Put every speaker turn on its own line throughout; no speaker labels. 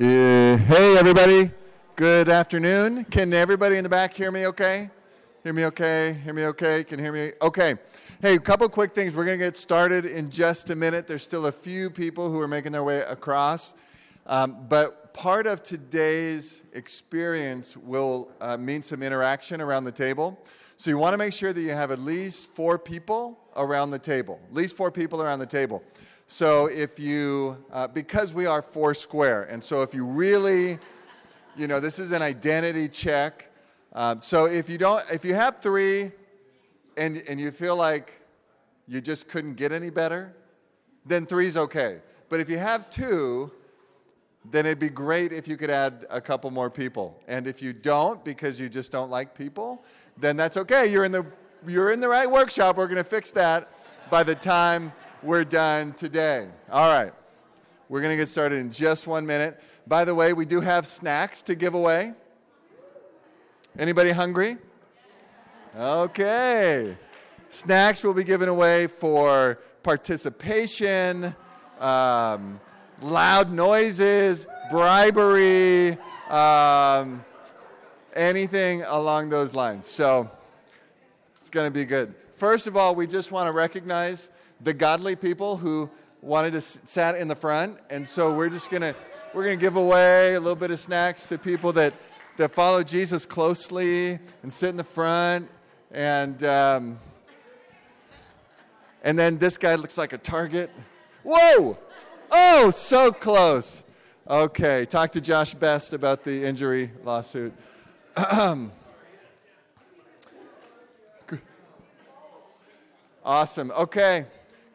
Uh, hey, everybody. Good afternoon. Can everybody in the back hear me okay? Hear me okay? Hear me okay? Can hear me? Okay. Hey, a couple quick things. We're going to get started in just a minute. There's still a few people who are making their way across. Um, but part of today's experience will uh, mean some interaction around the table. So you want to make sure that you have at least four people around the table. At least four people around the table. So if you, uh, because we are four square, and so if you really, you know, this is an identity check. Um, so if you don't, if you have three, and and you feel like you just couldn't get any better, then three's okay. But if you have two, then it'd be great if you could add a couple more people. And if you don't, because you just don't like people, then that's okay. You're in the you're in the right workshop. We're going to fix that by the time we're done today. All right. We're going to get started in just one minute. By the way, we do have snacks to give away. Anybody hungry? Okay. Snacks will be given away for participation, um, loud noises, bribery, um, anything along those lines. So it's going to be good. First of all, we just want to recognize the godly people who wanted to s- sat in the front, and so we're just gonna we're gonna give away a little bit of snacks to people that that follow Jesus closely and sit in the front, and um, and then this guy looks like a target. Whoa! Oh, so close. Okay, talk to Josh Best about the injury lawsuit. Awesome. Okay.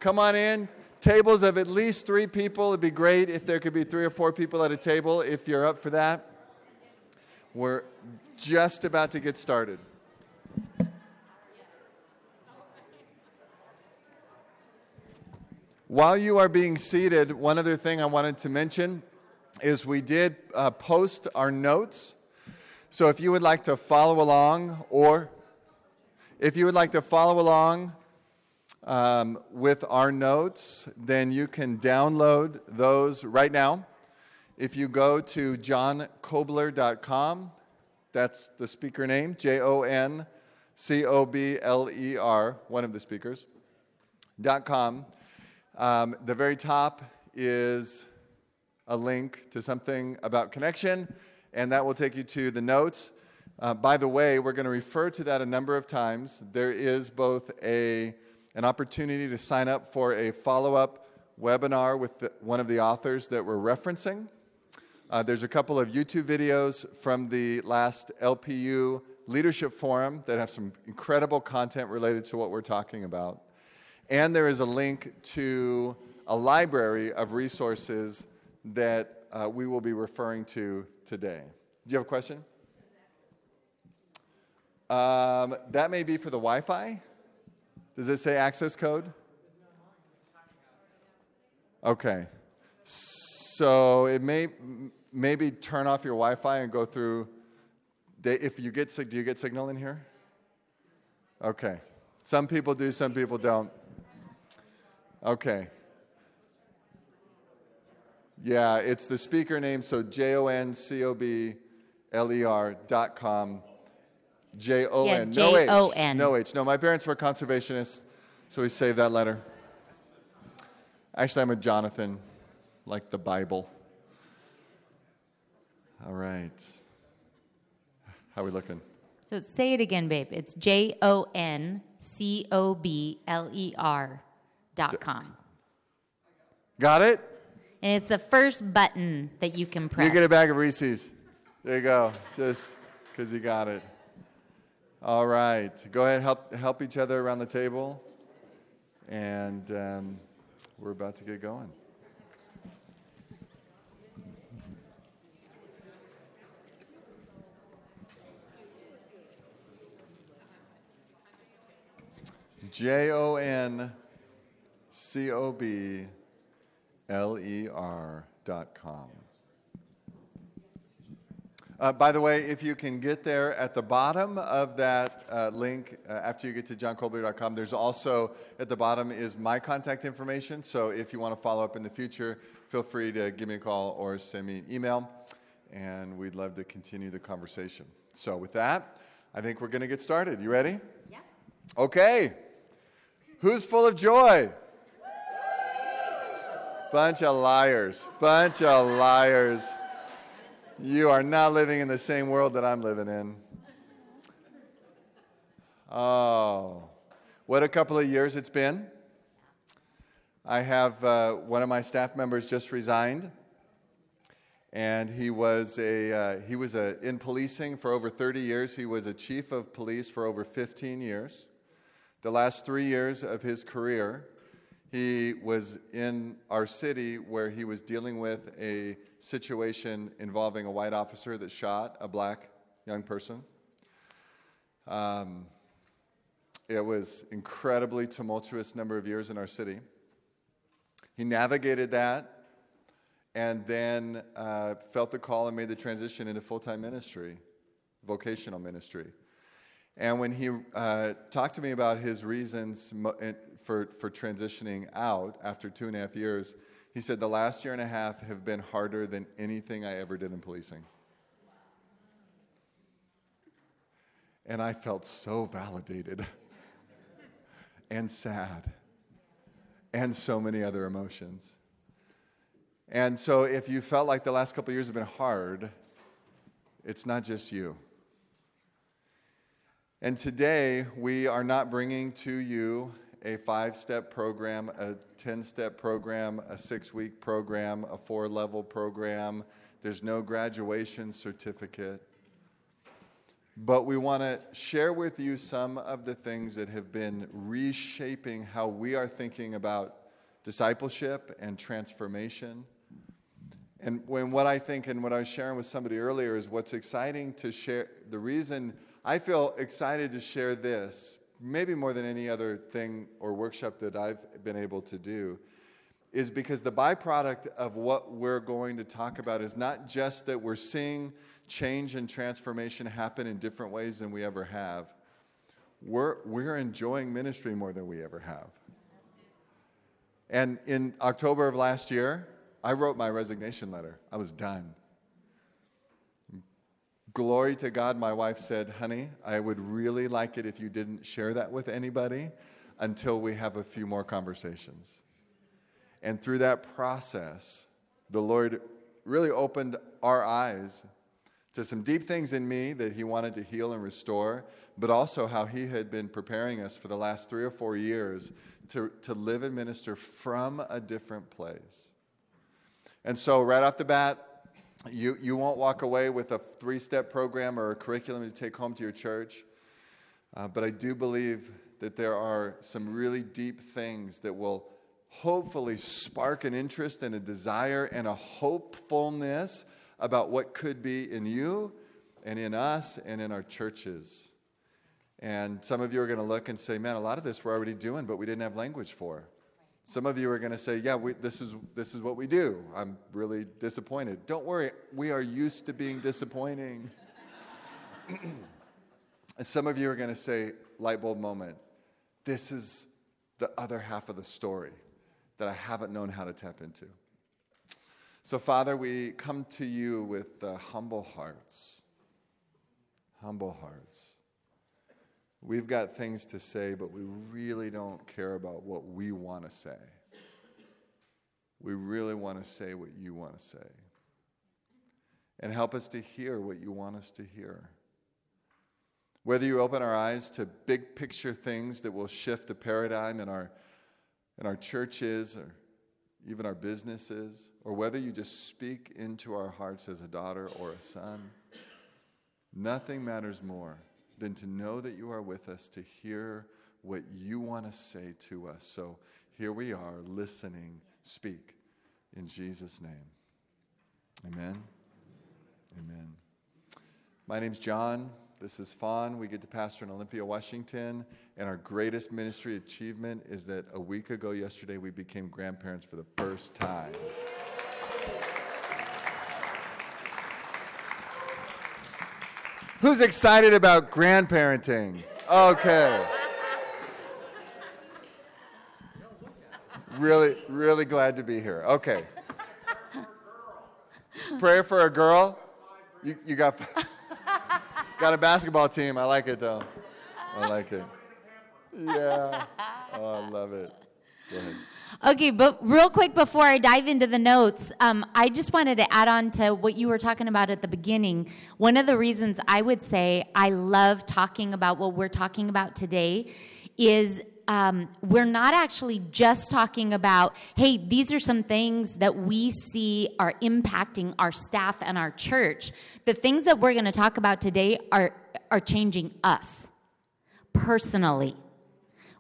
Come on in. Tables of at least three people. It'd be great if there could be three or four people at a table if you're up for that. We're just about to get started. While you are being seated, one other thing I wanted to mention is we did uh, post our notes. So if you would like to follow along, or if you would like to follow along um, with our notes, then you can download those right now. If you go to joncobler.com, that's the speaker name, J O N C O B L E R, one of the speakers, dot com. Um, the very top is a link to something about connection, and that will take you to the notes. Uh, by the way, we're going to refer to that a number of times. There is both a an opportunity to sign up for a follow up webinar with the, one of the authors that we're referencing. Uh, there's a couple of YouTube videos from the last LPU Leadership Forum that have some incredible content related to what we're talking about. And there is a link to a library of resources that uh, we will be referring to today. Do you have a question? Um, that may be for the Wi Fi. Does it say access code? Okay. So it may maybe turn off your Wi-Fi and go through. If you get do you get signal in here? Okay. Some people do, some people don't. Okay. Yeah, it's the speaker name, so J O N C O B L E R dot com. J O N.
Yeah,
No H. No H. No, my parents were conservationists, so we saved that letter. Actually, I'm a Jonathan, like the Bible. All right. How are we looking?
So say it again, babe. It's J O N C O B L E R dot com.
Got it?
And it's the first button that you can press.
You get a bag of Reese's. There you go. Just because you got it. All right. Go ahead, help help each other around the table, and um, we're about to get going. J O N C O B L E R dot com. Uh, by the way, if you can get there at the bottom of that uh, link uh, after you get to joncobler.com, there's also at the bottom is my contact information. So if you want to follow up in the future, feel free to give me a call or send me an email, and we'd love to continue the conversation. So with that, I think we're going to get started. You ready?
Yeah.
Okay. Who's full of joy? Bunch of liars. Bunch of liars. You are not living in the same world that I'm living in. Oh, what a couple of years it's been. I have uh, one of my staff members just resigned, and he was a uh, he was a, in policing for over 30 years. He was a chief of police for over 15 years. The last three years of his career, he was in our city where he was dealing with a situation involving a white officer that shot a black young person. Um, it was incredibly tumultuous number of years in our city. He navigated that and then uh, felt the call and made the transition into full-time ministry, vocational ministry. And when he uh, talked to me about his reasons for, for transitioning out after two and a half years, he said, The last year and a half have been harder than anything I ever did in policing. And I felt so validated and sad and so many other emotions. And so, if you felt like the last couple years have been hard, it's not just you. And today, we are not bringing to you a five step program, a 10 step program, a six week program, a four level program. There's no graduation certificate. But we want to share with you some of the things that have been reshaping how we are thinking about discipleship and transformation. And when what I think and what I was sharing with somebody earlier is what's exciting to share, the reason I feel excited to share this, maybe more than any other thing or workshop that I've been able to do, is because the byproduct of what we're going to talk about is not just that we're seeing change and transformation happen in different ways than we ever have. We're, we're enjoying ministry more than we ever have. And in October of last year, I wrote my resignation letter. I was done. Glory to God, my wife said, honey, I would really like it if you didn't share that with anybody until we have a few more conversations. And through that process, the Lord really opened our eyes to some deep things in me that He wanted to heal and restore, but also how He had been preparing us for the last three or four years to, to live and minister from a different place. And so, right off the bat, you, you won't walk away with a three step program or a curriculum to take home to your church. Uh, but I do believe that there are some really deep things that will hopefully spark an interest and a desire and a hopefulness about what could be in you and in us and in our churches. And some of you are going to look and say, man, a lot of this we're already doing, but we didn't have language for. Some of you are going to say, Yeah, we, this, is, this is what we do. I'm really disappointed. Don't worry, we are used to being disappointing. and some of you are going to say, Light bulb moment, this is the other half of the story that I haven't known how to tap into. So, Father, we come to you with uh, humble hearts. Humble hearts. We've got things to say, but we really don't care about what we want to say. We really want to say what you want to say. And help us to hear what you want us to hear. Whether you open our eyes to big picture things that will shift a paradigm in our, in our churches or even our businesses, or whether you just speak into our hearts as a daughter or a son, nothing matters more than to know that you are with us to hear what you want to say to us. So here we are listening. Speak in Jesus' name. Amen. Amen. My name's Jon. This is Fawn. We get to pastor in Olympia, Washington. And our greatest ministry achievement is that a week ago, yesterday, we became grandparents for the first time. Who's excited about grandparenting? Okay. Really, really glad to be here. Okay. Prayer for a girl? You, you got, got a basketball team. I like it though. I like it. Yeah. Oh, I love it. Go ahead.
Okay, but real quick before I dive into the notes, um, I just wanted to add on to what you were talking about at the beginning. One of the reasons I would say I love talking about what we're talking about today is um, we're not actually just talking about, hey, these are some things that we see are impacting our staff and our church. The things that we're going to talk about today are, are changing us personally.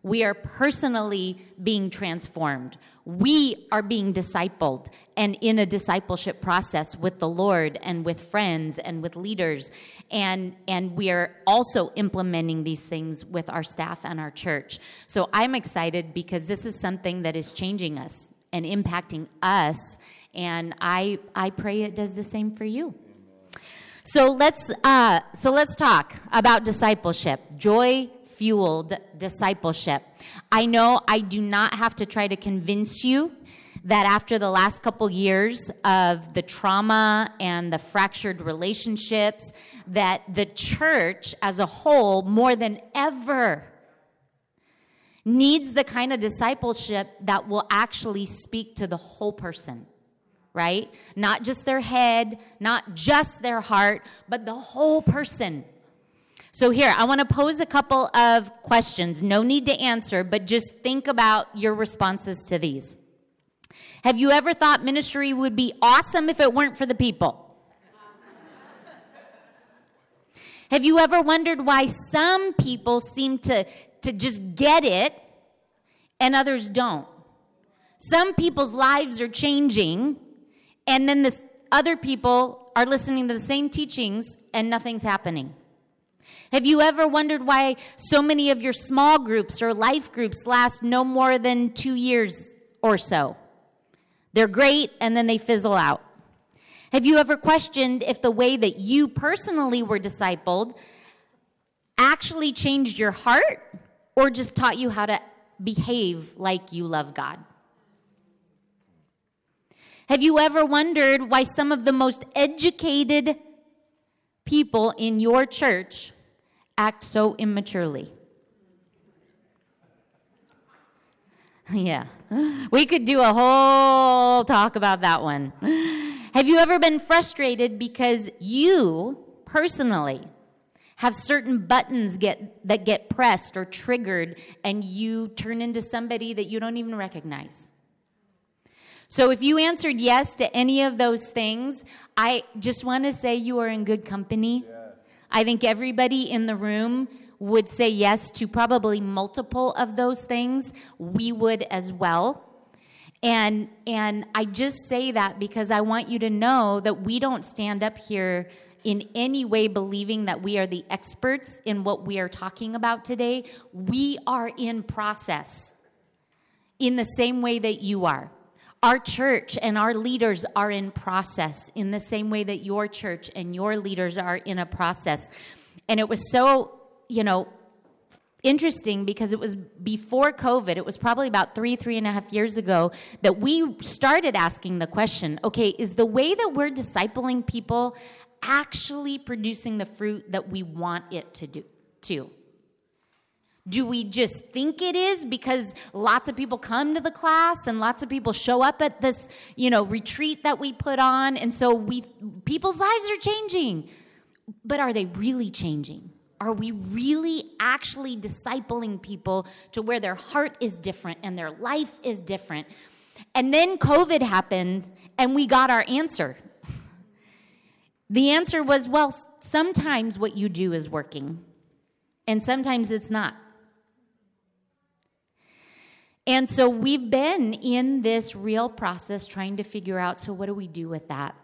We are personally being transformed. We are being discipled and in a discipleship process with the Lord and with friends and with leaders. And, and we are also implementing these things with our staff and our church. So I'm excited because this is something that is changing us and impacting us. And I, I pray it does the same for you. So let's, uh, so let's talk about discipleship. Joy fueled discipleship. I know I do not have to try to convince you that after the last couple years of the trauma and the fractured relationships that the church as a whole more than ever needs the kind of discipleship that will actually speak to the whole person right not just their head not just their heart but the whole person so, here, I want to pose a couple of questions. No need to answer, but just think about your responses to these. Have you ever thought ministry would be awesome if it weren't for the people? Have you ever wondered why some people seem to, to just get it and others don't? Some people's lives are changing, and then the other people are listening to the same teachings and nothing's happening. Have you ever wondered why so many of your small groups or life groups last no more than two years or so? They're great and then they fizzle out. Have you ever questioned if the way that you personally were discipled actually changed your heart or just taught you how to behave like you love God? Have you ever wondered why some of the most educated people in your church act so immaturely? Yeah. We could do a whole talk about that one. Have you ever been frustrated because you personally have certain buttons get that get pressed or triggered and you turn into somebody that you don't even recognize? So if you answered yes to any of those things, I just want to say you are in good company. I think everybody in the room would say yes to probably multiple of those things. We would as well. And and I just say that because I want you to know that we don't stand up here in any way believing that we are the experts in what we are talking about today. We are in process in the same way that you are. Our church and our leaders are in process in the same way that your church and your leaders are in a process. And it was so, you know, interesting because it was before COVID, it was probably about three, three and a half years ago, that we started asking the question okay, is the way that we're discipling people actually producing the fruit that we want it to do? To? Do we just think it is because lots of people come to the class and lots of people show up at this, you know, retreat that we put on and so we people's lives are changing. But are they really changing? Are we really actually discipling people to where their heart is different and their life is different? And then COVID happened and we got our answer. The answer was well, sometimes what you do is working, and sometimes it's not. And so we've been in this real process trying to figure out so, what do we do with that?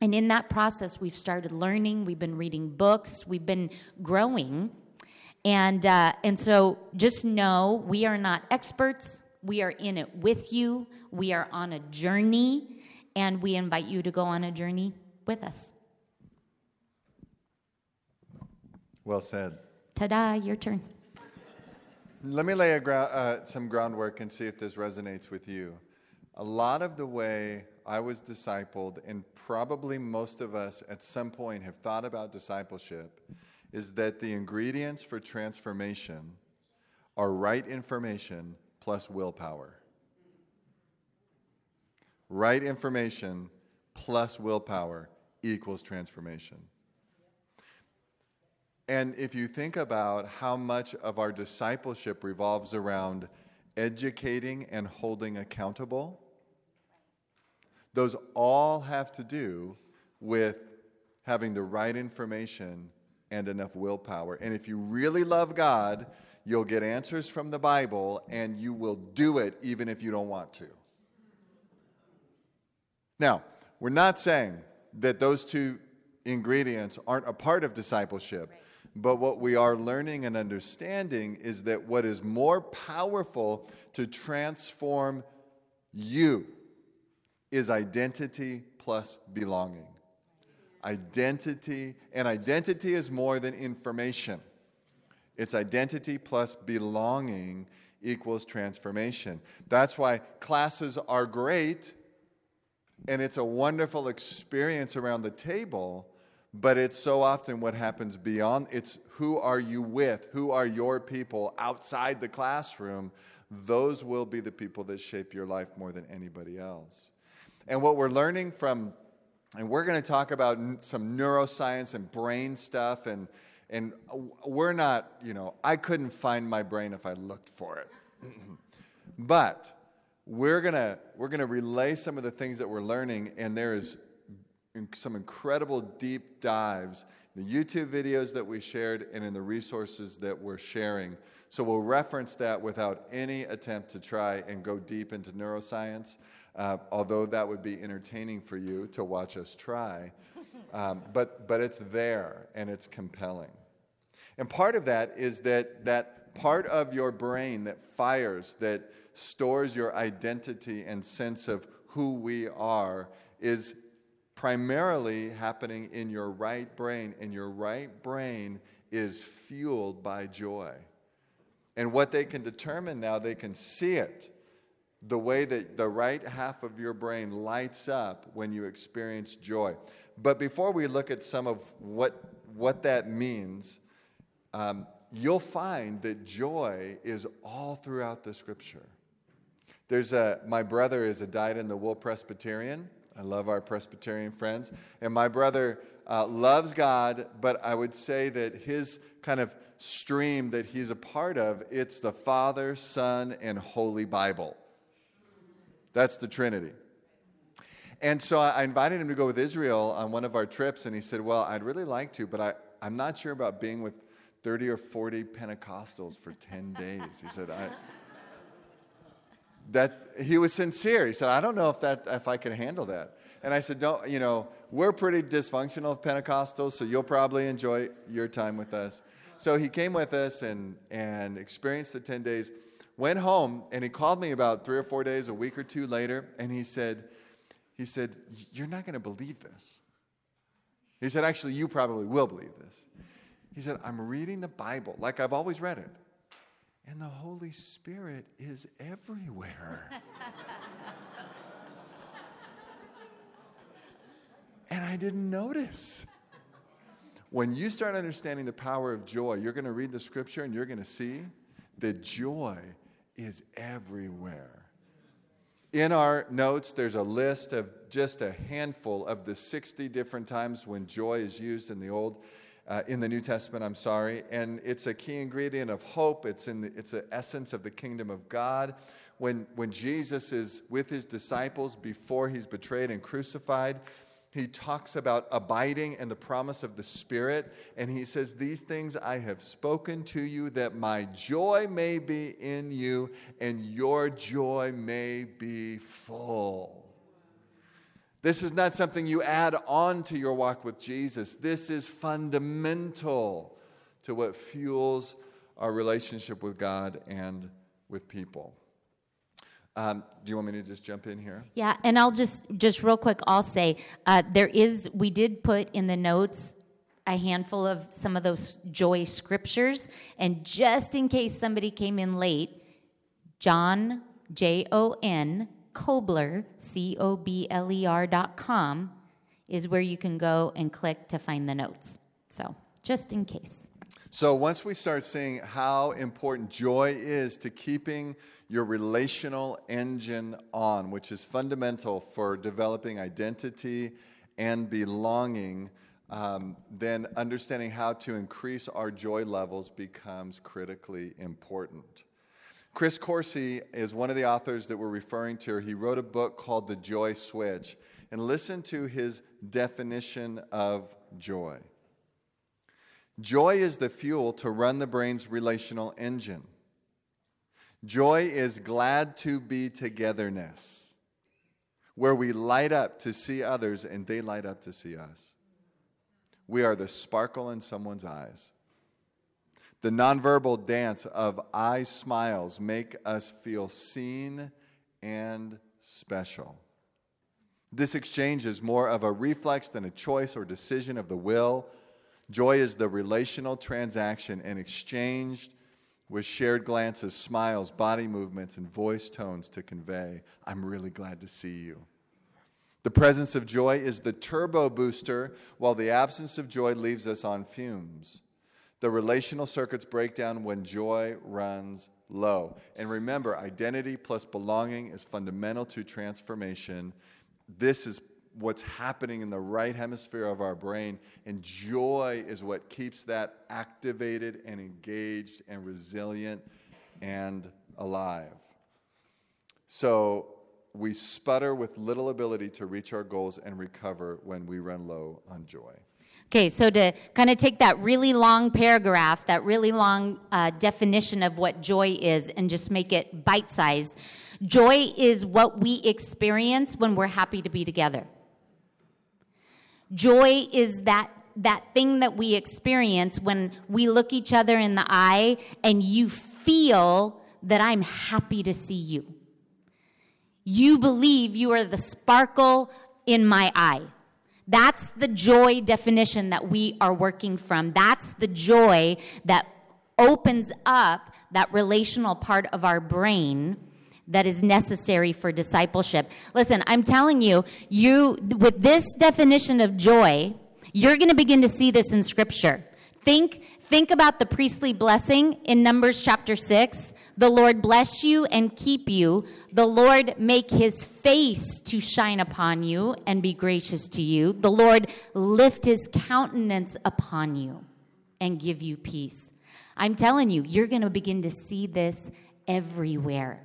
And in that process, we've started learning, we've been reading books, we've been growing. And, uh, and so just know we are not experts. We are in it with you. We are on a journey, and we invite you to go on a journey with us.
Well said.
Ta da, your turn.
Let me lay uh, some groundwork and see if this resonates with you. A lot of the way I was discipled, and probably most of us at some point have thought about discipleship, is that the ingredients for transformation are right information plus willpower. Right information plus willpower equals transformation. And if you think about how much of our discipleship revolves around educating and holding accountable, those all have to do with having the right information and enough willpower. And if you really love God, you'll get answers from the Bible and you will do it even if you don't want to. Now, we're not saying that those two ingredients aren't a part of discipleship. Right. But what we are learning and understanding is that what is more powerful to transform you is identity plus belonging. Identity, and identity is more than information. It's identity plus belonging equals transformation. That's why classes are great and it's a wonderful experience around the table but it's so often what happens beyond it's who are you with? Who are your people outside the classroom? Those will be the people that shape your life more than anybody else. And what we're learning from and we're going to talk about some neuroscience and brain stuff and and we're not you know i couldn't find my brain if i looked for it. But we're going to we're going to relay some of the things that we're learning and there is some incredible deep dives in the YouTube videos that we shared and in the resources that we're sharing. So we'll reference that without any attempt to try and go deep into neuroscience, uh, although that would be entertaining for you to watch us try. Um, but, but it's there and it's compelling. And part of that is that that part of your brain that fires, that stores your identity and sense of who we are, is primarily happening in your right brain, and your right brain is fueled by joy. And what they can determine now, they can see it the way that the right half of your brain lights up when you experience joy. But before we look at some of what, what that means, um, you'll find that joy is all throughout the scripture. There's a, my brother is a dyed in the wool Presbyterian. I love our Presbyterian friends. And my brother uh, loves God, but I would say that his kind of stream that he's a part of, it's the Father, Son, and Holy Bible. That's the Trinity. And so I invited him to go with Israel on one of our trips, and he said, Well, I'd really like to, but I, I'm not sure about being with 30 or 40 Pentecostals for 10 days. He said, I, that he was sincere. He said, I don't know if that if I can handle that. And I said, Don't, you know, we're pretty dysfunctional Pentecostals, so you'll probably enjoy your time with us. So he came with us and and experienced the 10 days, went home, and he called me about three or four days, a week or two later, and he said, he said, You're not gonna believe this. He said, Actually, you probably will believe this. He said, I'm reading the Bible like I've always read it. And the Holy Spirit is everywhere. and I didn't notice. When you start understanding the power of joy, you're going to read the scripture and you're going to see that joy is everywhere. In our notes, there's a list of just a handful of the 60 different times when joy is used in the Old uh, in the New Testament, I'm sorry. And it's a key ingredient of hope. It's, in the, it's an essence of the kingdom of God. When, when Jesus is with his disciples before he's betrayed and crucified, he talks about abiding and the promise of the Spirit. And he says, These things I have spoken to you that my joy may be in you and your joy may be full. This is not something you add on to your walk with Jesus. This is fundamental to what fuels our relationship with God and with people. Um, do you want me to just jump in here?
Yeah, and I'll just just real quick. I'll say uh, there is. We did put in the notes a handful of some of those joy scriptures. And just in case somebody came in late, Jon, J O N, Cobler, C O B L E R dot com, is where you can go and click to find the notes. So, just in case.
So, once we start seeing how important joy is to keeping your relational engine on, which is fundamental for developing identity and belonging, um, then understanding how to increase our joy levels becomes critically important. Chris Coursey is one of the authors that we're referring to. He wrote a book called The Joy Switch. And listen to his definition of joy. Joy is the fuel to run the brain's relational engine. Joy is glad to be togetherness, where we light up to see others and they light up to see us. We are the sparkle in someone's eyes. The nonverbal dance of eye smiles make us feel seen and special. This exchange is more of a reflex than a choice or decision of the will. Joy is the relational transaction and exchanged with shared glances, smiles, body movements, and voice tones to convey, I'm really glad to see you. The presence of joy is the turbo booster, while the absence of joy leaves us on fumes. The relational circuits break down when joy runs low. And remember, identity plus belonging is fundamental to transformation. This is what's happening in the right hemisphere of our brain. And joy is what keeps that activated and engaged and resilient and alive. So we sputter with little ability to reach our goals and recover when we run low on joy.
Okay, so to kind of take that really long paragraph, that really long uh, definition of what joy is, and just make it bite sized. Joy is what we experience when we're happy to be together. Joy is that that thing that we experience when we look each other in the eye and you feel that I'm happy to see you. You believe you are the sparkle in my eye. That's the joy definition that we are working from. That's the joy that opens up that relational part of our brain that is necessary for discipleship. Listen, I'm telling you, you with this definition of joy, you're going to begin to see this in scripture. Think think about the priestly blessing in Numbers chapter 6. The Lord bless you and keep you. The Lord make his face to shine upon you and be gracious to you. The Lord lift his countenance upon you and give you peace. I'm telling you, you're going to begin to see this everywhere.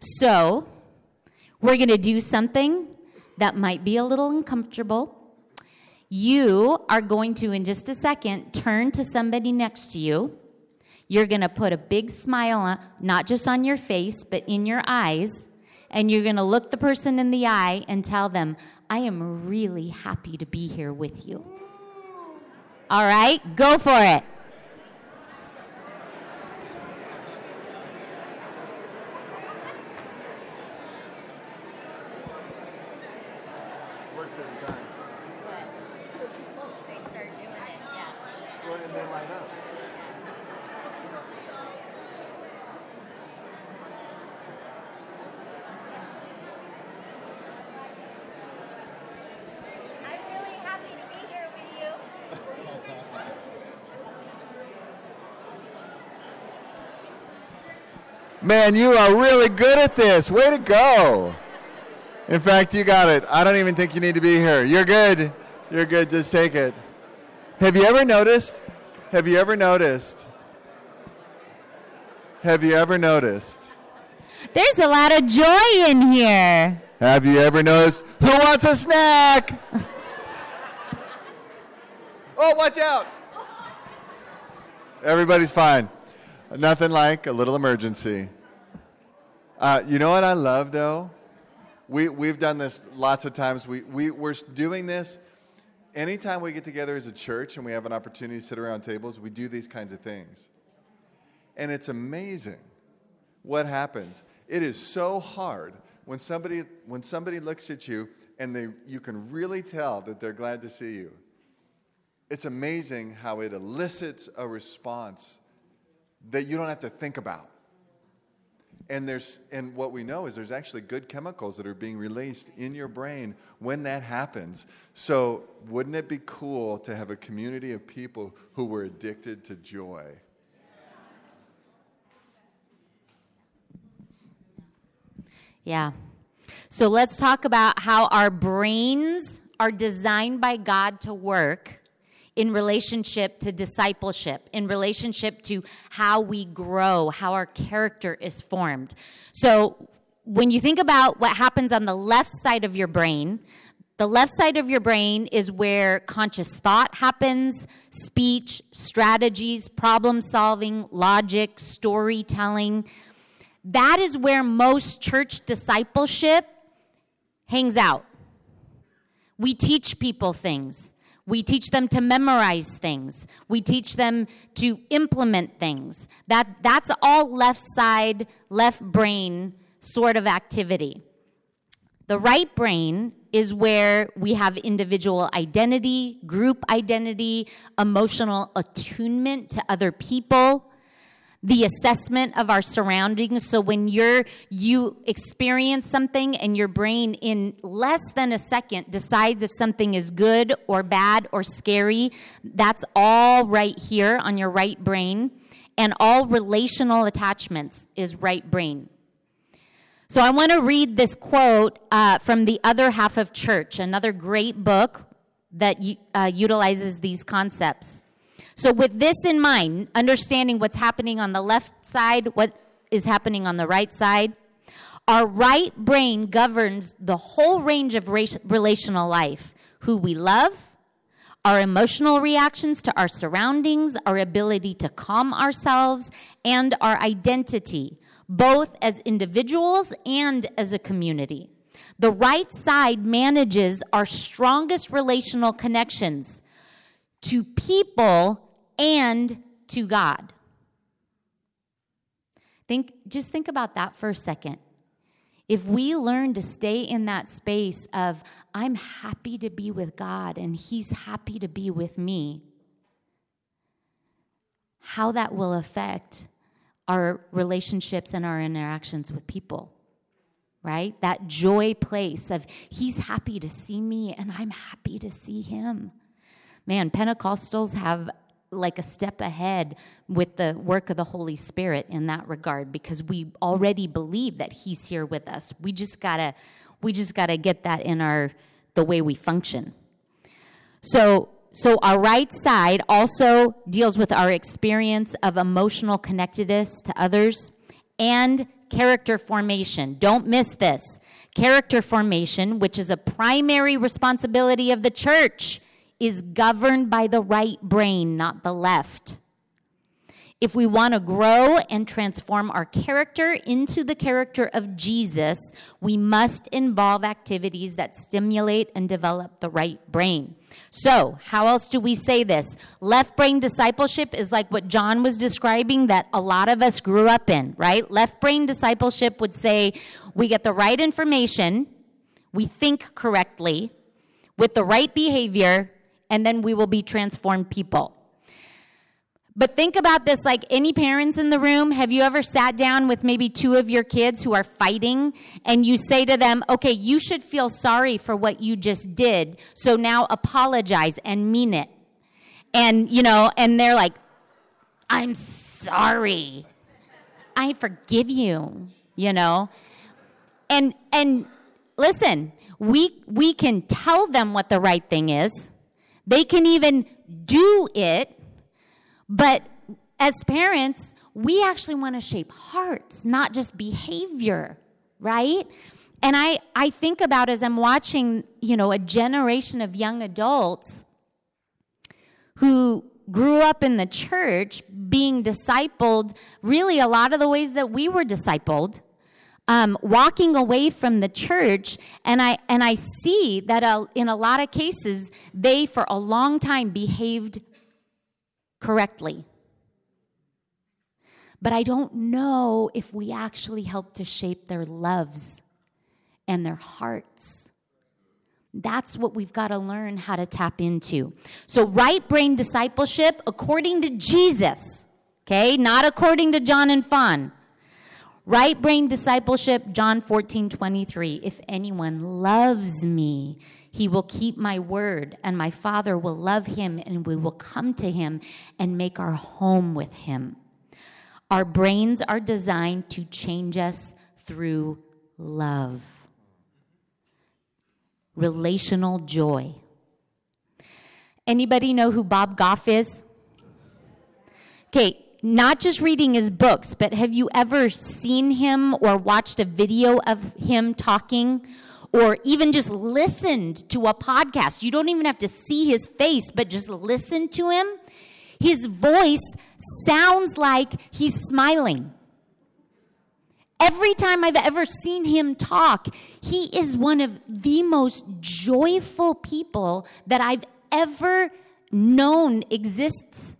So, we're going to do something that might be a little uncomfortable. You are going to, in just a second, turn to somebody next to you. You're going to put a big smile, on, not just on your face, but in your eyes. And you're going to look the person in the eye and tell them, I am really happy to be here with you. All right, go for it.
Man, you are really good at this. Way to go. In fact, you got it. I don't even think you need to be here. You're good. You're good. Just take it. Have you ever noticed? Have you ever noticed? Have you ever noticed?
There's a lot of joy in here.
Have you ever noticed? Who wants a snack? oh, watch out. Everybody's fine. Nothing like a little emergency. Uh, you know what I love though? We, we've done this lots of times. We, we, we're doing this anytime we get together as a church and we have an opportunity to sit around tables, we do these kinds of things. And it's amazing what happens. It is so hard when somebody, when somebody looks at you and they, you can really tell that they're glad to see you. it's amazing how it elicits a response that you don't have to think about. And there's and what we know is there's actually good chemicals that are being released in your brain when that happens. So wouldn't it be cool to have a community of people who were addicted to joy?
Yeah. So let's talk about how our brains are designed by God to work in relationship to discipleship, in relationship to how we grow, how our character is formed. So when you think about what happens on the left side of your brain, the left side of your brain is where conscious thought happens, speech, strategies, problem solving, logic, storytelling. That is where most church discipleship hangs out. We teach people things. We teach them to memorize things. We teach them to implement things. That, that's all left side, left brain sort of activity. The right brain is where we have individual identity, group identity, emotional attunement to other people, the assessment of our surroundings. So when you're you experience something and your brain in less than a second decides if something is good or bad or scary, that's all right here on your right brain. And all relational attachments is right brain. So I want to read this quote uh, from the other half of church, another great book that uh, utilizes these concepts. So, with this in mind, understanding what's happening on the left side, what is happening on the right side, our right brain governs the whole range of relational life who we love, our emotional reactions to our surroundings, our ability to calm ourselves, and our identity, both as individuals and as a community. The right side manages our strongest relational connections to people and to God. Think, just think about that for a second. If we learn to stay in that space of, I'm happy to be with God and He's happy to be with me, how that will affect our relationships and our interactions with people, right? That joy place of He's happy to see me and I'm happy to see Him man, Pentecostals have like a step ahead with the work of the Holy Spirit in that regard because we already believe that he's here with us. We just got to we just got to get that in our the way we function. So so our right side also deals with our experience of emotional connectedness to others and character formation. Don't miss this. Character formation, which is a primary responsibility of the church is governed by the right brain, not the left. If we want to grow and transform our character into the character of Jesus, we must involve activities that stimulate and develop the right brain. So, how else do we say this? Left brain discipleship is like what Jon was describing that a lot of us grew up in, right? Left brain discipleship would say we get the right information, we think correctly, with the right behavior, and then we will be transformed people. But think about this like any parents in the room, have you ever sat down with maybe two of your kids who are fighting and you say to them, okay, you should feel sorry for what you just did, so now apologize and mean it. And, you know, and they're like, I'm sorry. I forgive you, you know? And, and listen, we, we can tell them what the right thing is they can even do it, but as parents, we actually want to shape hearts, not just behavior, right? And I, I think about as I'm watching, you know, a generation of young adults who grew up in the church being discipled really a lot of the ways that we were discipled um, walking away from the church, and I and I see that uh, in a lot of cases they, for a long time, behaved correctly. But I don't know if we actually help to shape their loves and their hearts. That's what we've got to learn how to tap into. So, right brain discipleship, according to Jesus, okay, not according to Jon and Fawn. Right brain discipleship, John 14, 23. If anyone loves me, he will keep my word, and my Father will love him, and we will come to him and make our home with him. Our brains are designed to change us through love relational joy. Anybody know who Bob Goff is? Okay, not just reading his books, but have you ever seen him or watched a video of him talking or even just listened to a podcast? You don't even have to see his face, but just listen to him. His voice sounds like he's smiling. Every time I've ever seen him talk, he is one of the most joyful people that I've ever known exists.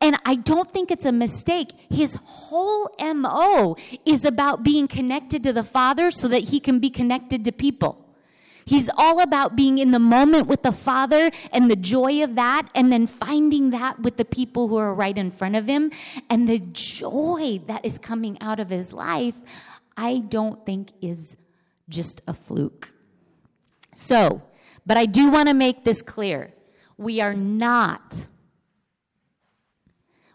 And I don't think it's a mistake. His whole MO is about being connected to the Father so that he can be connected to people. He's all about being in the moment with the Father and the joy of that, and then finding that with the people who are right in front of him. And the joy that is coming out of his life, I don't think is just a fluke. So, but I do want to make this clear. We are not,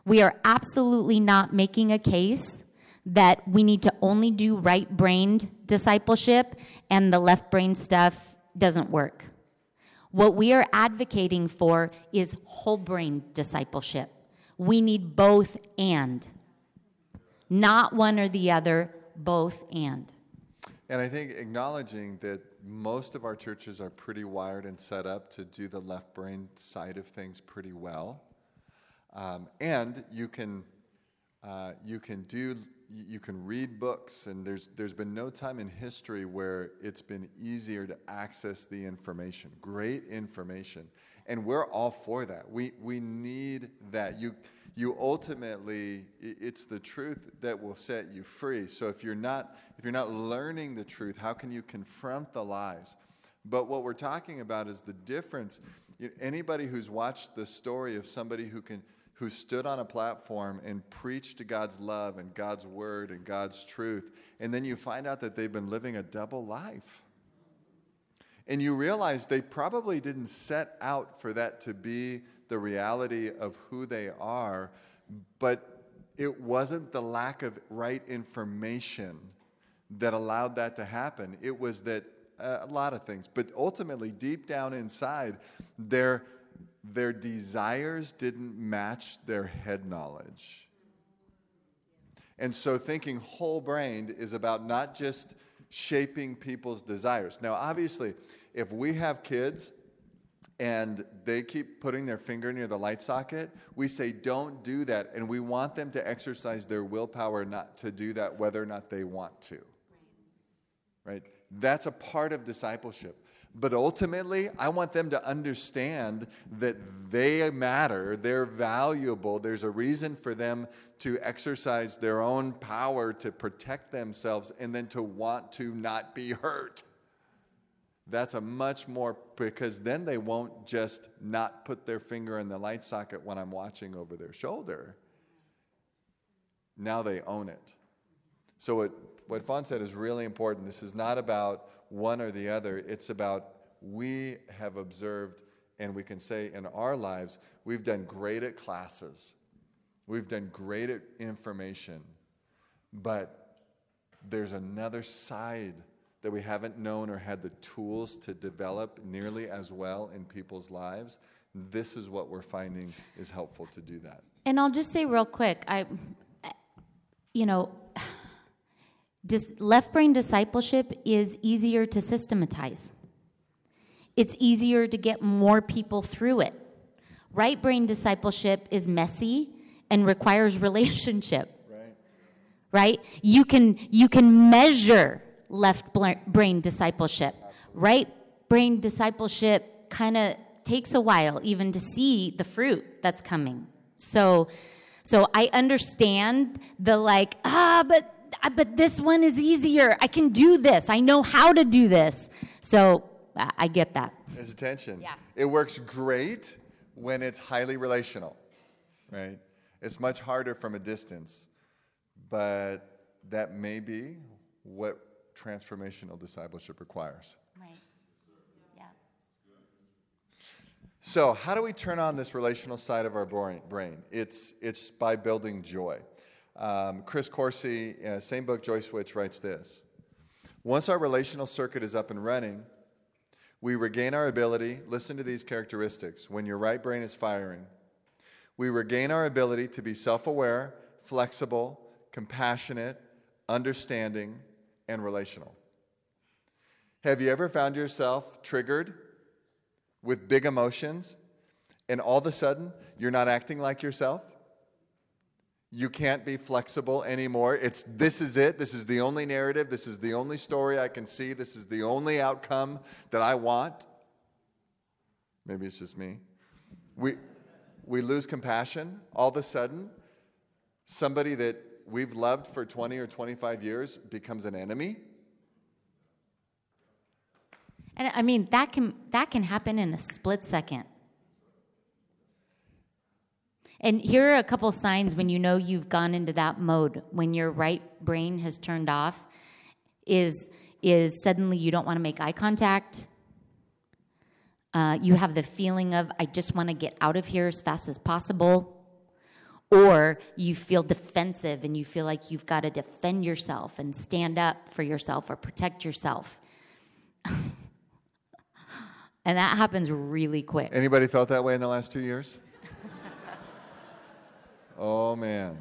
we are absolutely not making a case that we need to only do right brained discipleship and the left brain stuff doesn't work. What we are advocating for is whole brain discipleship. We need both and, not one or the other, both and.
And I think acknowledging that most of our churches are pretty wired and set up to do the left brain side of things pretty well. Um, and you can, uh, you can do you can read books, and there's, there's been no time in history where it's been easier to access the information. Great information. And we're all for that. We, we need that. You, you ultimately, it's the truth that will set you free. So if you're, not, if you're not learning the truth, how can you confront the lies? But what we're talking about is the difference. Anybody who's watched the story of somebody who can who stood on a platform and preached God's love and God's word and God's truth, and then you find out that they've been living a double life. And you realize they probably didn't set out for that to be the reality of who they are, but it wasn't the lack of right information that allowed that to happen. It was that uh, a lot of things, but ultimately, deep down inside, they're their desires didn't match their head knowledge. And so, thinking whole brained is about not just shaping people's desires. Now, obviously, if we have kids and they keep putting their finger near the light socket, we say, don't do that. And we want them to exercise their willpower not to do that, whether or not they want to. Right? That's a part of discipleship. But ultimately, I want them to understand that they matter, they're valuable. There's a reason for them to exercise their own power to protect themselves and then to want to not be hurt. That's a much more, because then they won't just not put their finger in the light socket when I'm watching over their shoulder. Now they own it. So, what, what Fawn said is really important. This is not about one or the other. It's about we have observed, and we can say in our lives, we've done great at classes, we've done great at information, but there's another side that we haven't known or had the tools to develop nearly as well in people's lives. This is what we're finding is helpful to do that.
And I'll just say real quick, I, you know, left brain discipleship is easier to systematize. It's easier to get more people through it. Right brain discipleship is messy and requires relationship. Right. Right? You can you can measure left brain discipleship. Right brain discipleship kind of takes a while even to see the fruit that's coming. So so I understand the like ah but but this one is easier. I can do this. I know how to do this. So I get that.
is attention.
Yeah.
It works great when it's highly relational, right? It's much harder from a distance, but that may be what transformational discipleship requires.
Right. Yeah.
So, how do we turn on this relational side of our brain? brain? It's, it's by building joy. Um, Chris Coursey, uh, same book, Joy Switch, writes this Once our relational circuit is up and running, we regain our ability, listen to these characteristics. When your right brain is firing, we regain our ability to be self aware, flexible, compassionate, understanding, and relational. Have you ever found yourself triggered with big emotions and all of a sudden you're not acting like yourself? You can't be flexible anymore. It's this is it. This is the only narrative. This is the only story I can see. This is the only outcome that I want. Maybe it's just me. We we lose compassion all of a sudden. Somebody that we've loved for 20 or 25 years becomes an enemy.
And I mean that can that can happen in a split second. And here are a couple signs when you know you've gone into that mode when your right brain has turned off is is suddenly you don't want to make eye contact. Uh, you have the feeling of I just want to get out of here as fast as possible. Or you feel defensive and you feel like you've got to defend yourself and stand up for yourself or protect yourself. and that happens really quick.
Anybody felt that way in the last two years? Oh man.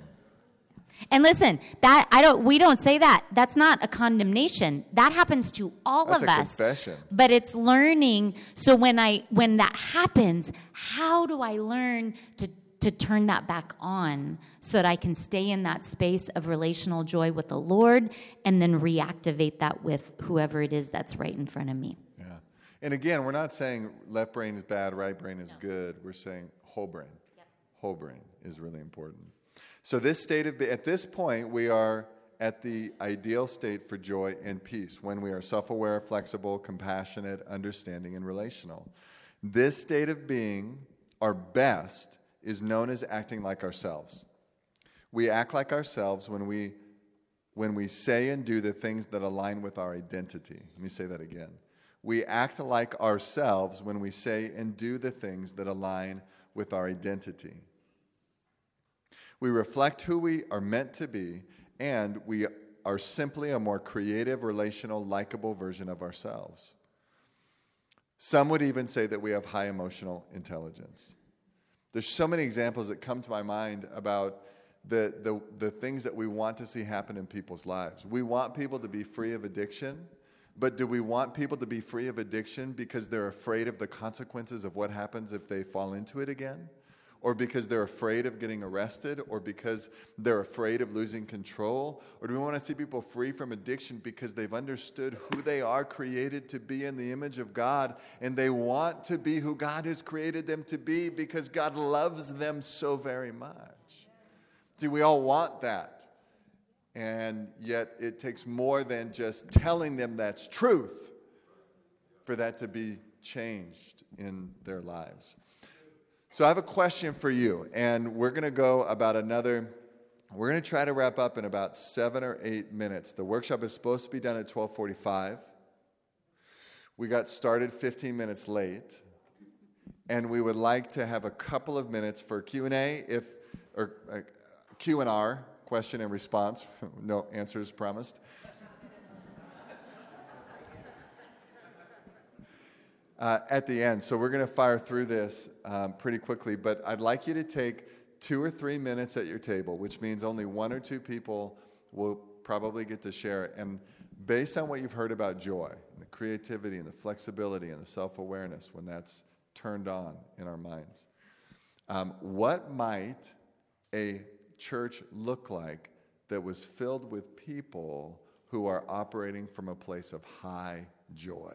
And listen, that I don't we don't say that. That's not a condemnation. That happens to all
That's
of
a
us.
confession.
But it's learning so when I when that happens, how do I learn to to turn that back on so that I can stay in that space of relational joy with the Lord and then reactivate that with whoever it is that's right in front of me.
Yeah. And again, we're not saying left brain is bad, right brain is good. We're saying whole brain. Whole brain is really important. So this state of at this point we are at the ideal state for joy and peace when we are self-aware, flexible, compassionate, understanding and relational. This state of being our best is known as acting like ourselves. We act like ourselves when we when we say and do the things that align with our identity. Let me say that again. We act like ourselves when we say and do the things that align with our identity. We reflect who we are meant to be, and we are simply a more creative, relational, likable version of ourselves. Some would even say that we have high emotional intelligence. There's so many examples that come to my mind about the, the, the things that we want to see happen in people's lives. We want people to be free of addiction, but do we want people to be free of addiction because they're afraid of the consequences of what happens if they fall into it again? Or because they're afraid of getting arrested, or because they're afraid of losing control? Or do we want to see people free from addiction because they've understood who they are created to be in the image of God and they want to be who God has created them to be because God loves them so very much? See, we all want that. And yet it takes more than just telling them that's truth for that to be changed in their lives. So I have a question for you, and we're going to go about another. We're going to try to wrap up in about seven or eight minutes. The workshop is supposed to be done at 12:45. We got started 15 minutes late, and we would like to have a couple of minutes for Q and A, if or uh, Q and R, question and response. no answers promised. Uh, at the end. So we're going to fire through this um, pretty quickly, but I'd like you to take two or three minutes at your table, which means only one or two people will probably get to share it. And based on what you've heard about joy, and the creativity and the flexibility and the self awareness when that's turned on in our minds, um, what might a church look like that was filled with people who are operating from a place of high joy?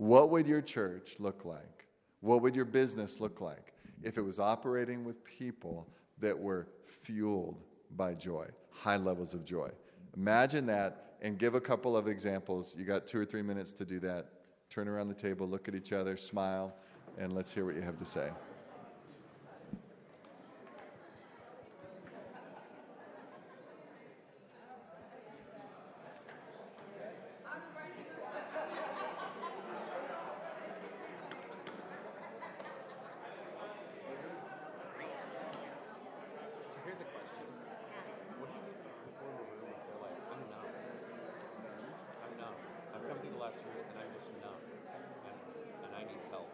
What would your church look like? What would your business look like if it was operating with people that were fueled by joy, high levels of joy? Imagine that and give a couple of examples. You got two or three minutes to do that. Turn around the table, look at each other, smile, and let's hear what you have to say.
So here's a question. What do you do for the people in the room if they're like, I'm numb? I'm numb. I've come through the last years and I'm just numb. And, and I need help.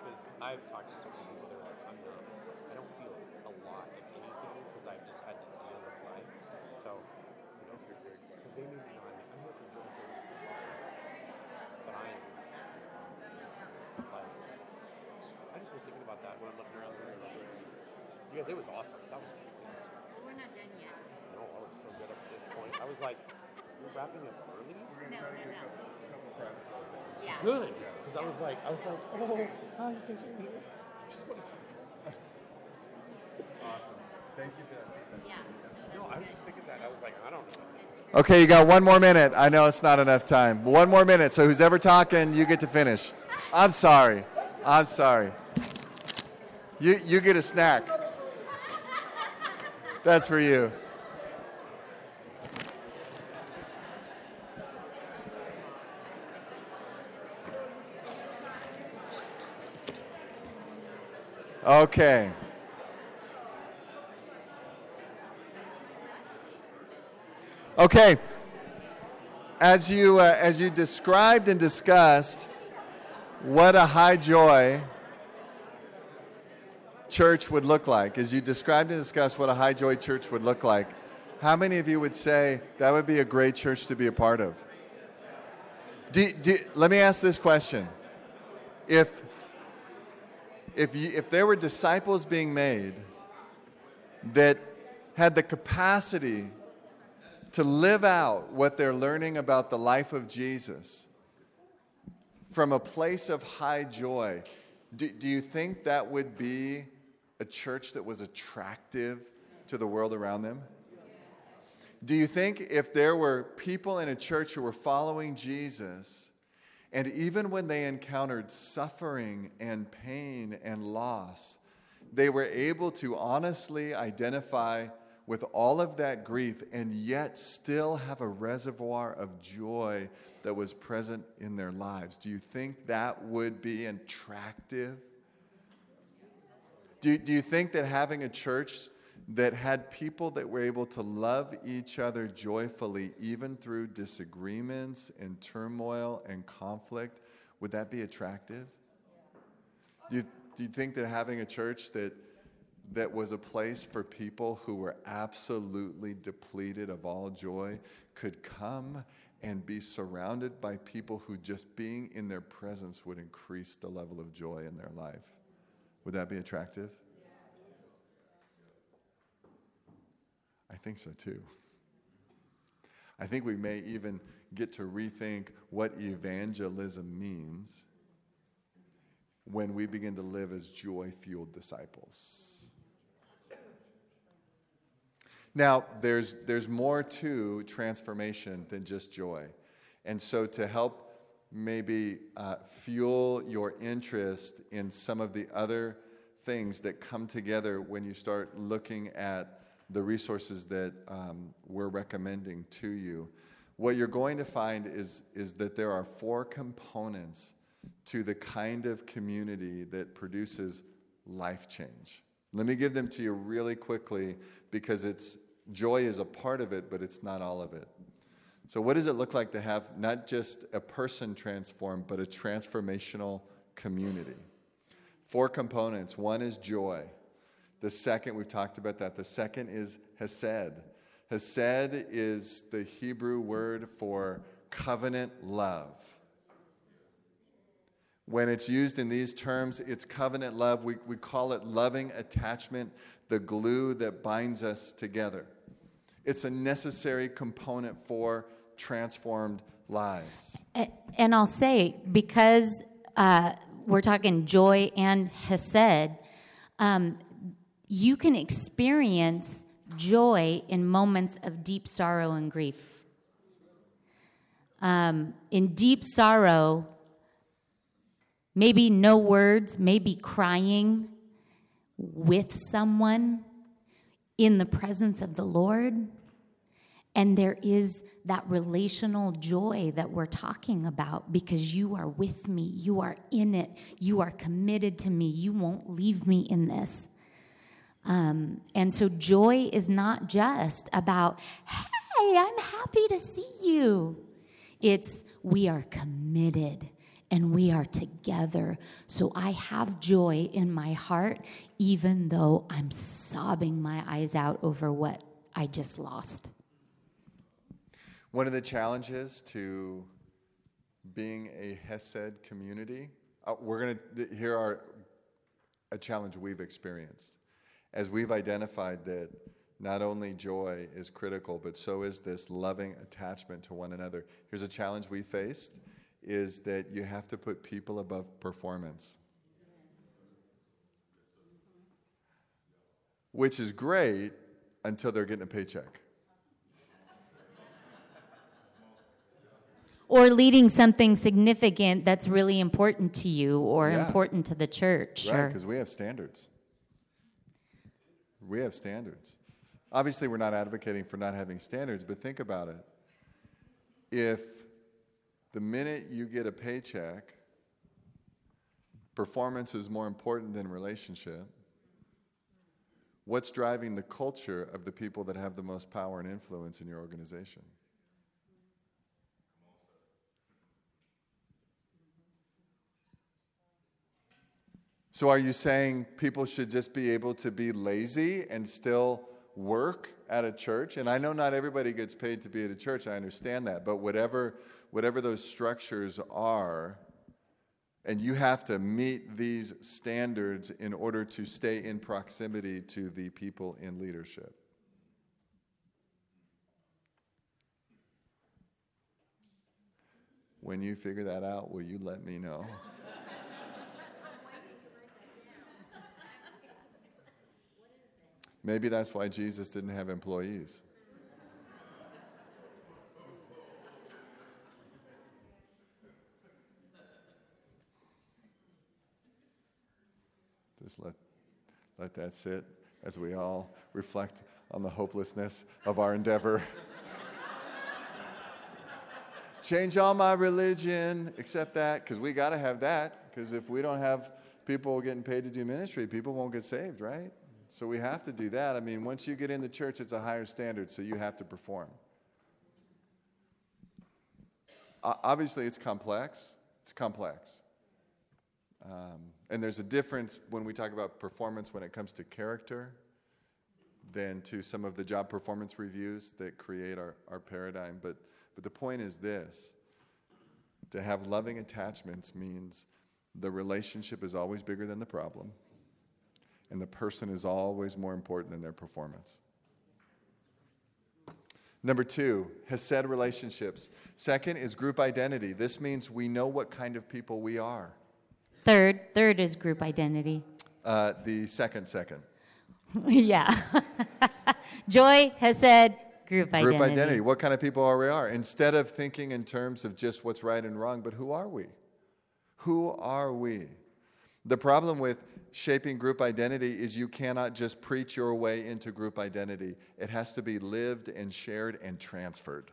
Because I've talked to so many people that are like, I'm numb. I don't feel a lot, if anything, because I've just had to deal with life. So, you know, because they may be not, I'm here for joy for discipleship. But I am. Like, I just was thinking about that when I'm looking around the room. You guys, it was awesome. That was pretty good.
We're not done yet.
No, I was so good up to this point. I was like, you're wrapping up early?
No, no, no. Yeah.
Good. Because I was like, I was like, oh, hi, you guys are here. I just want to keep going.
Awesome. Thank you for that.
Yeah.
No, I was just thinking that. I was like, I don't know.
Okay, you got one more minute. I know it's not enough time. One more minute. So who's ever talking, you get to finish. I'm sorry. I'm sorry. You you get a snack. That's for you. Okay. Okay. As you, uh, as you described and discussed what a high joy church would look like, as you described and discussed what a high joy church would look like, how many of you would say that would be a great church to be a part of? Do, do, let me ask this question. If, if, you, if there were disciples being made that had the capacity to live out what they're learning about the life of Jesus from a place of high joy, do, do you think that would be a church that was attractive to the world around them? Do you think if there were people in a church who were following Jesus, and even when they encountered suffering and pain and loss, they were able to honestly identify with all of that grief and yet still have a reservoir of joy that was present in their lives? Do you think that would be attractive? Do, do you think that having a church that had people that were able to love each other joyfully, even through disagreements and turmoil and conflict, would that be attractive? Do you, do you think that having a church that, that was a place for people who were absolutely depleted of all joy could come and be surrounded by people who just being in their presence would increase the level of joy in their life? Would that be attractive? I think so too. I think we may even get to rethink what evangelism means when we begin to live as joy fueled disciples. Now, there's, there's more to transformation than just joy. And so, to help maybe uh, fuel your interest in some of the other things that come together when you start looking at the resources that um, we're recommending to you, what you're going to find is, is that there are four components to the kind of community that produces life change. Let me give them to you really quickly because it's joy is a part of it, but it's not all of it. So, what does it look like to have not just a person transformed, but a transformational community? Four components. One is joy. The second, we've talked about that. The second is Hesed. Hesed is the Hebrew word for covenant love. When it's used in these terms, it's covenant love. We, we call it loving attachment, the glue that binds us together. It's a necessary component for transformed lives.
And I'll say, because uh, we're talking joy and Hesed, um, you can experience joy in moments of deep sorrow and grief. um, in deep sorrow, maybe no words, maybe crying with someone in the presence of the Lord. And there is that relational joy that we're talking about because you are with me. You are in it. You are committed to me. You won't leave me in this. Um, and so joy is not just about, hey, I'm happy to see you. It's we are committed and we are together. So I have joy in my heart, even though I'm sobbing my eyes out over what I just lost.
One of the challenges to being a Hesed community, uh, we're going to, here are a challenge we've experienced. As we've identified that not only joy is critical, but so is this loving attachment to one another. Here's a challenge we faced is that you have to put people above performance. Which is great until they're getting a paycheck.
Or leading something significant that's really important to you or
Yeah.
important to the church.
Right, because we have standards. We have standards. Obviously, we're not advocating for not having standards, but think about it. If the minute you get a paycheck, performance is more important than relationship, what's driving the culture of the people that have the most power and influence in your organization? So, are you saying people should just be able to be lazy and still work at a church? And I know not everybody gets paid to be at a church, I understand that. But whatever, whatever those structures are, and you have to meet these standards in order to stay in proximity to the people in leadership. When you figure that out, will you let me know? Maybe that's why Jesus didn't have employees. Just let, let that sit as we all reflect on the hopelessness of our endeavor. Change all my religion, except that, because we got to have that. Because if we don't have people getting paid to do ministry, people won't get saved, right? So we have to do that. I mean, once you get in the church, it's a higher standard, so you have to perform. Obviously, it's complex. It's complex. Um, and there's a difference when we talk about performance when it comes to character than to some of the job performance reviews that create our, our paradigm. But, but the point is this to have loving attachments means the relationship is always bigger than the problem and the person is always more important than their performance. Number two, Hesed relationships. Second is group identity. This means we know what kind of people we are.
Third, third is group identity.
Uh, the second, second.
yeah. Joy Hesed group identity.
Group identity. What kind of people are we are? Instead of thinking in terms of just what's right and wrong, but who are we? Who are we? The problem with shaping group identity is you cannot just preach your way into group identity. It has to be lived and shared and transferred.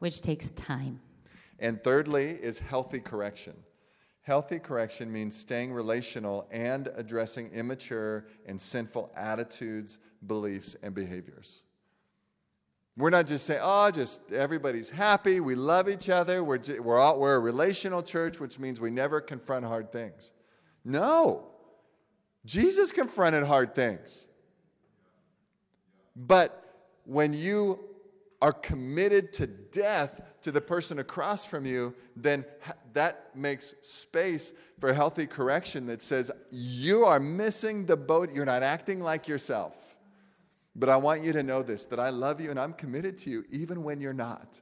Which takes time.
And thirdly is healthy correction. Healthy correction means staying relational and addressing immature and sinful attitudes, beliefs, and behaviors. We're not just saying, oh, just everybody's happy, we love each other, we're, we're, all, we're a relational church, which means we never confront hard things. No. Jesus confronted hard things. But when you are committed to death to the person across from you, then that makes space for healthy correction that says, You are missing the boat. You're not acting like yourself. But I want you to know this that I love you and I'm committed to you even when you're not.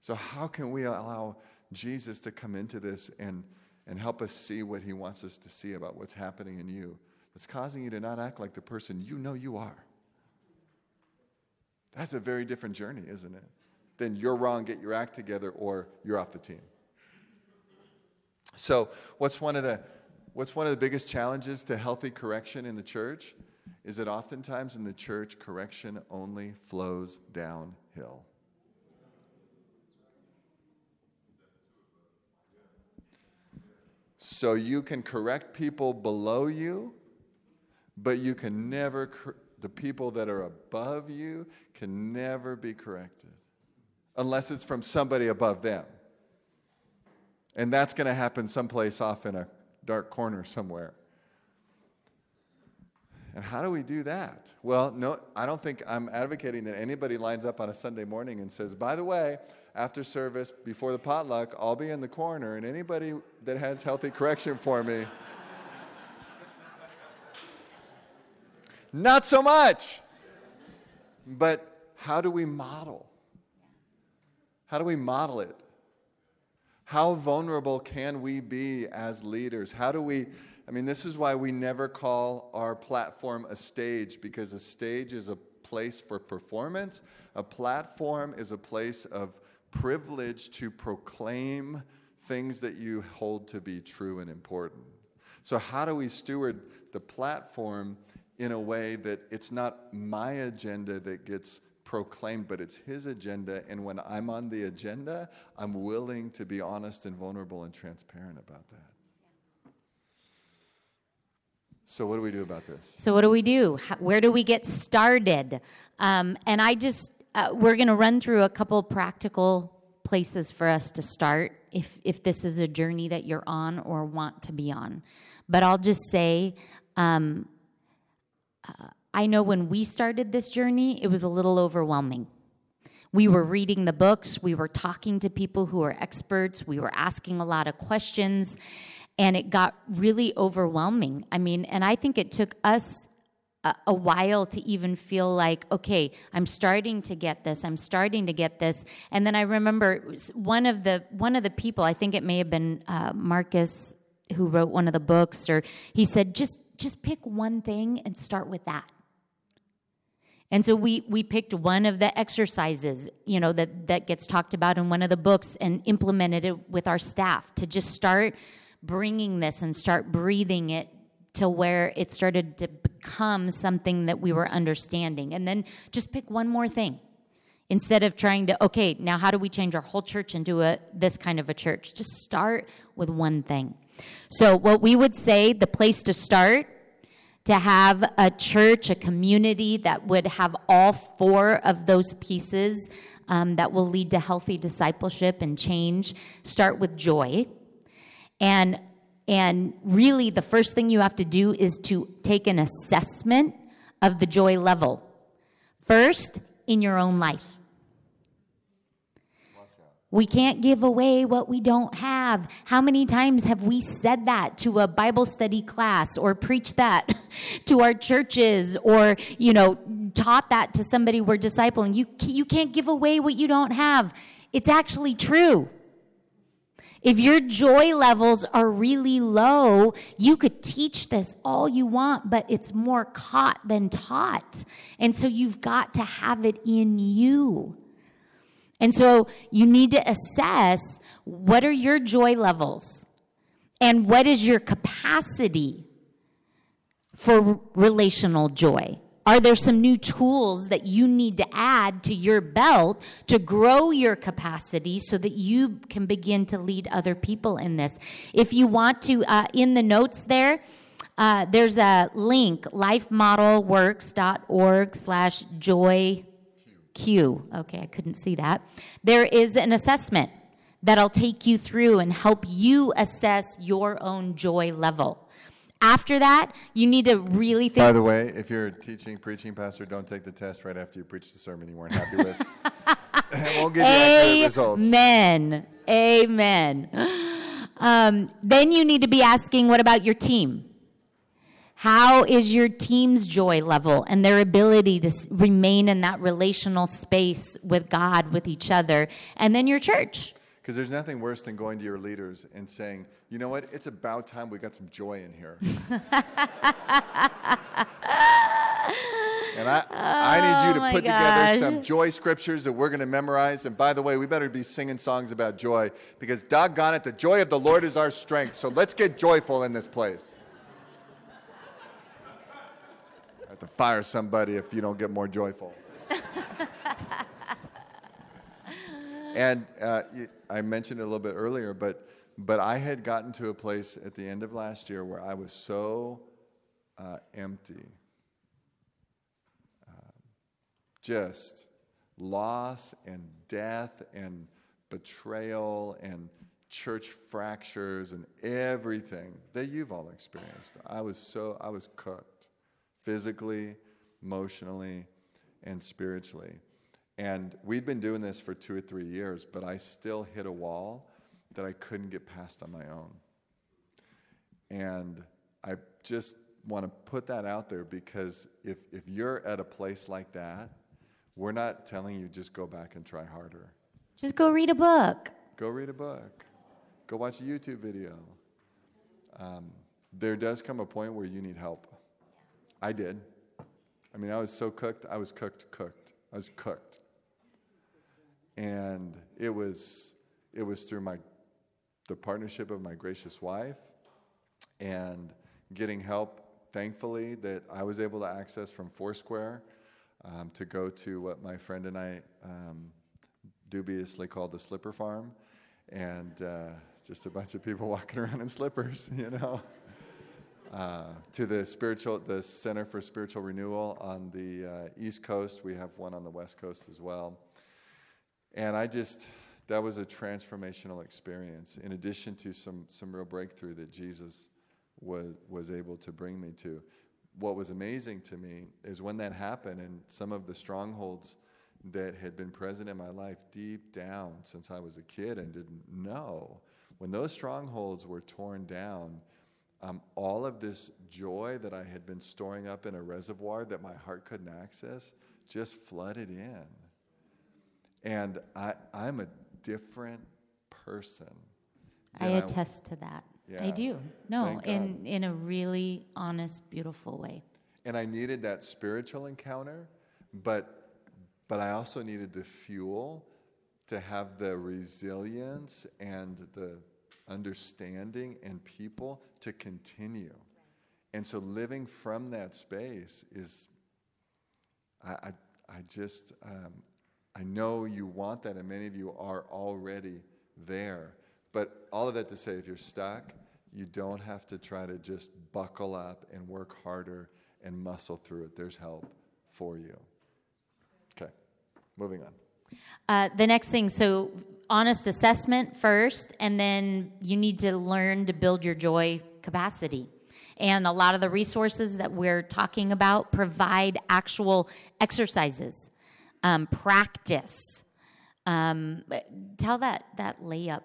So, how can we allow Jesus to come into this and, and help us see what he wants us to see about what's happening in you that's causing you to not act like the person you know you are? That's a very different journey, isn't it? Then you're wrong, get your act together, or you're off the team. So, what's one of the what's one of the biggest challenges to healthy correction in the church? Is that oftentimes in the church, correction only flows downhill. So you can correct people below you, but you can never, cor- the people that are above you can never be corrected unless it's from somebody above them. And that's going to happen someplace off in a dark corner somewhere. And how do we do that? Well, no, I don't think I'm advocating that anybody lines up on a Sunday morning and says, by the way, after service, before the potluck, I'll be in the corner, and anybody that has healthy correction for me. Not so much. But how do we model? How do we model it? How vulnerable can we be as leaders? How do we I mean, this is why we never call our platform a stage because a stage is a place for performance. A platform is a place of privilege to proclaim things that you hold to be true and important. So, how do we steward the platform in a way that it's not my agenda that gets proclaimed, but it's his agenda? And when I'm on the agenda, I'm willing to be honest and vulnerable and transparent about that. So, what do we do about this?
So, what do we do? Where do we get started? Um, and I just, uh, we're going to run through a couple practical places for us to start if, if this is a journey that you're on or want to be on. But I'll just say, um, uh, I know when we started this journey, it was a little overwhelming. We were reading the books, we were talking to people who are experts, we were asking a lot of questions and it got really overwhelming. I mean, and I think it took us a, a, while to even feel like, okay, I'm starting to get this. I'm starting to get this. And then I remember one of the one of the people. I think it may have been uh, Marcus who wrote one of the books, or he said, just just pick one thing and start with that. And so we we picked one of the exercises, you know, that that gets talked about in one of the books and implemented it with our staff to just start bringing this and start breathing it to where it started to become something that we were understanding. And then just pick one more thing instead of trying to, okay, now how do we change our whole church into a, this kind of a church? Just start with one thing. So, what we would say the place to start to have a church, a community that would have all four of those pieces um, that will lead to healthy discipleship and change, start with joy and and really the first thing you have to do is to take an assessment of the joy level. First, in your own life. We can't give away what we don't have. How many times have we said that to a Bible study class or preached that to our churches or, you know, taught that to somebody we're discipling? You, you can't give away what you don't have. It's actually true. If your joy levels are really low, you could teach this all you want, but it's more caught than taught. And so you've got to have it in you. And so you need to assess what are your joy levels and what is your capacity for relational joy. Are there some new tools that you need to add to your belt to grow your capacity so that you can begin to lead other people in this? If you want to, uh, in the notes there, uh, there's a link, lifemodelworks.org slash joy. Okay, I couldn't see that. There is an assessment that'll take you through and help you assess your own joy level. After that, you need to really think.
By the way, if you're a teaching, preaching pastor, don't take the test right after you preach the sermon you weren't happy with. it won't give you accurate results.
Amen. Amen. Um, then you need to be asking, what about your team? How is your team's joy level and their ability to remain in that relational space with God, with each other, and then your church?
Because there's nothing worse than going to your leaders and saying, you know what, it's about time we got some joy in here. And I, I need you oh to
Oh my
put together some joy scriptures that we're going to memorize. And by the way, we better be singing songs about joy because, doggone it, the joy of the Lord is our strength. So let's get joyful in this place. I have to fire somebody if you don't get more joyful. And uh, I mentioned it a little bit earlier, but, but I had gotten to a place at the end of last year where I was so uh, empty just loss and death and betrayal and church fractures and everything that you've all experienced. I was so I was cooked physically, emotionally, and spiritually. And we'd been doing this for 2 or 3 years, but I still hit a wall that I couldn't get past on my own. And I just want to put that out there because if, if you're at a place like that, we're not telling you just go back and try harder.
Just go read a book.
Go read a book, go watch a YouTube video. Um, there does come a point where you need help. I did. I mean, I was so cooked, I was cooked, cooked. I was cooked. And it was, it was through my, the partnership of my gracious wife and getting help, thankfully, that I was able to access from Foursquare um, to go to what my friend and I um, dubiously called the Slipper Farm. And uh, just a bunch of people walking around in slippers, you know. Uh, to the spiritual, the Center for Spiritual Renewal on the uh, East Coast. We have one on the West Coast as well. And I just, that was a transformational experience, in addition to some, some real breakthrough that Jesus was, was able to bring me to. What was amazing to me is when that happened, and some of the strongholds that had been present in my life deep down since I was a kid and didn't know, when those strongholds were torn down, um, all of this joy that I had been storing up in a reservoir that my heart couldn't access just flooded in. And I, I'm a different person.
I attest to that. I do. No, in in a really honest, beautiful way.
and I needed that spiritual encounter, but but I also needed the fuel to have the resilience and the understanding and people to continue. And so living from that space is I I, I just um, I know you want that, and many of you are already there. But all of that to say, if you're stuck, you don't have to try to just buckle up and work harder and muscle through it. There's help for you. Okay, moving on.
Uh, the next thing, so honest assessment first, and then you need to learn to build your joy capacity. And a lot of the resources that we're talking about provide actual exercises, um, practice. Um, tell that that layup.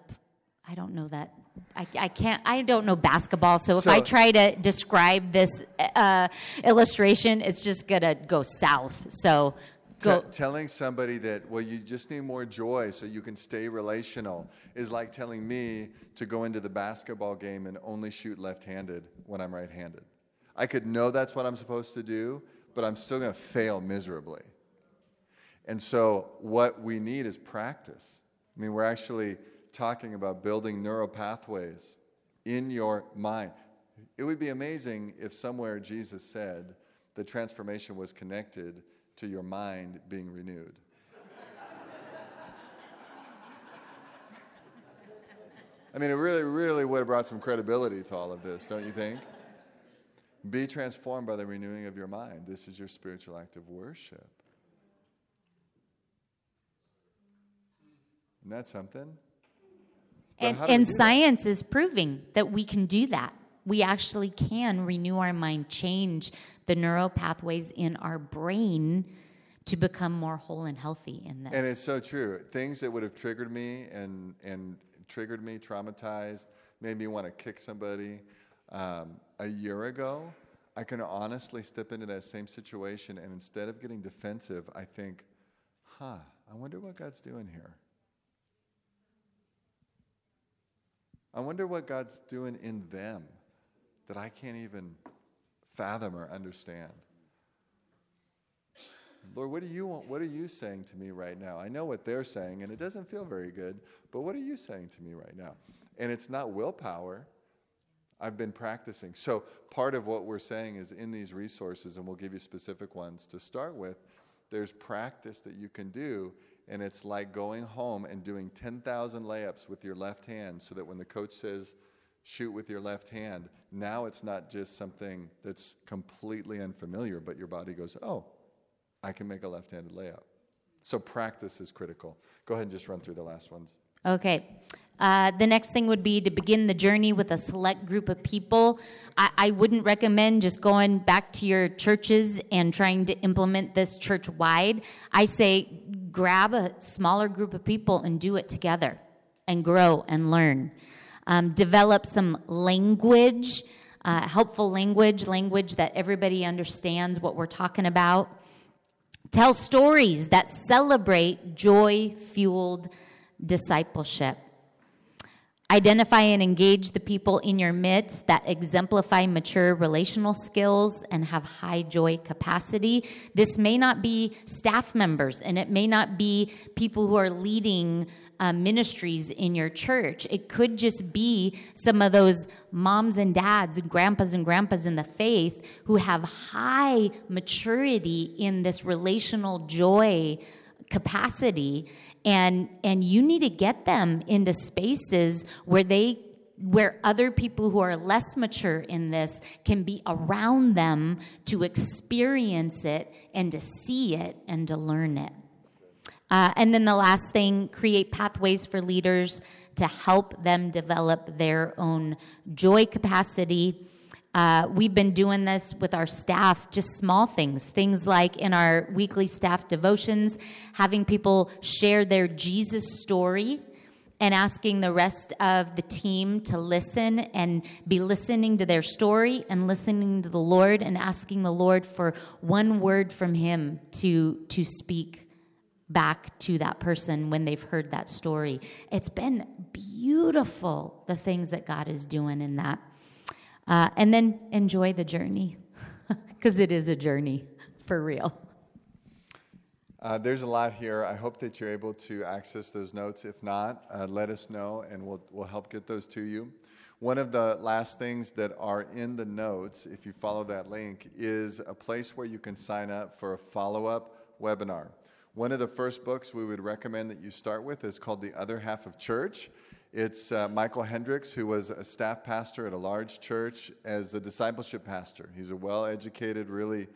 I don't know that. I, I can't. I don't know basketball. So if I try to describe this uh, illustration, it's just gonna go south. So go.
Te- telling somebody that, well, you just need more joy so you can stay relational is like telling me to go into the basketball game and only shoot left handed when I'm right handed. I could know that's what I'm supposed to do, but I'm still going to fail miserably. And so, what we need is practice. I mean, we're actually talking about building neural pathways in your mind. It would be amazing if somewhere Jesus said the transformation was connected to your mind being renewed. I mean, it really, really would have brought some credibility to all of this, don't you think? Be transformed by the renewing of your mind. This is your spiritual act of worship. Isn't that something?
And,
how do we
and science is proving that we can do that. We actually can renew our mind, change the neural pathways in our brain to become more whole and healthy in this.
And it's so true. Things that would have triggered me and, and triggered me, traumatized, made me want to kick somebody um, a year ago, I can honestly step into that same situation and instead of getting defensive, I think, huh, I wonder what God's doing here. I wonder what God's doing in them that I can't even fathom or understand. Lord, what do you want? What are you saying to me right now? I know what they're saying, and it doesn't feel very good, but what are you saying to me right now? And it's not willpower. I've been practicing. So, part of what we're saying is in these resources, and we'll give you specific ones to start with, there's practice that you can do. And it's like going home and doing 10,000 layups with your left hand so that when the coach says, shoot with your left hand, now it's not just something that's completely unfamiliar, but your body goes, oh, I can make a left handed layup. So, practice is critical. Go ahead and just run through the last ones.
Okay. Uh, the next thing would be to begin the journey with a select group of people. I, I, wouldn't recommend just going back to your churches and trying to implement this church wide. I say grab a smaller group of people and do it together and grow and learn. Um, develop some language, uh, helpful language, language that everybody understands what we're talking about. Tell stories that celebrate joy fueled discipleship. Identify and engage the people in your midst that exemplify mature relational skills and have high joy capacity. This may not be staff members and it may not be people who are leading uh, ministries in your church. It could just be some of those moms and dads, grandpas and grandpas in the faith who have high maturity in this relational joy capacity and and you need to get them into spaces where they where other people who are less mature in this can be around them to experience it and to see it and to learn it. Uh, and then the last thing create pathways for leaders to help them develop their own joy capacity uh, we've been doing this with our staff, just small things, things like in our weekly staff devotions, having people share their Jesus story and asking the rest of the team to listen and be listening to their story and listening to the Lord and asking the Lord for one word from Him to, to speak back to that person when they've heard that story. It's been beautiful, the things that God is doing in that. Uh, and then enjoy the journey, because it is a journey for real.
Uh, there's a lot here. I hope that you're able to access those notes. If not, uh, let us know and we'll, we'll help get those to you. One of the last things that are in the notes, if you follow that link, is a place where you can sign up for a follow up webinar. One of the first books we would recommend that you start with is called The Other Half of Church. It's uh, Michael Hendricks, who was a staff pastor at a large church as a discipleship pastor. He's a well educated, really,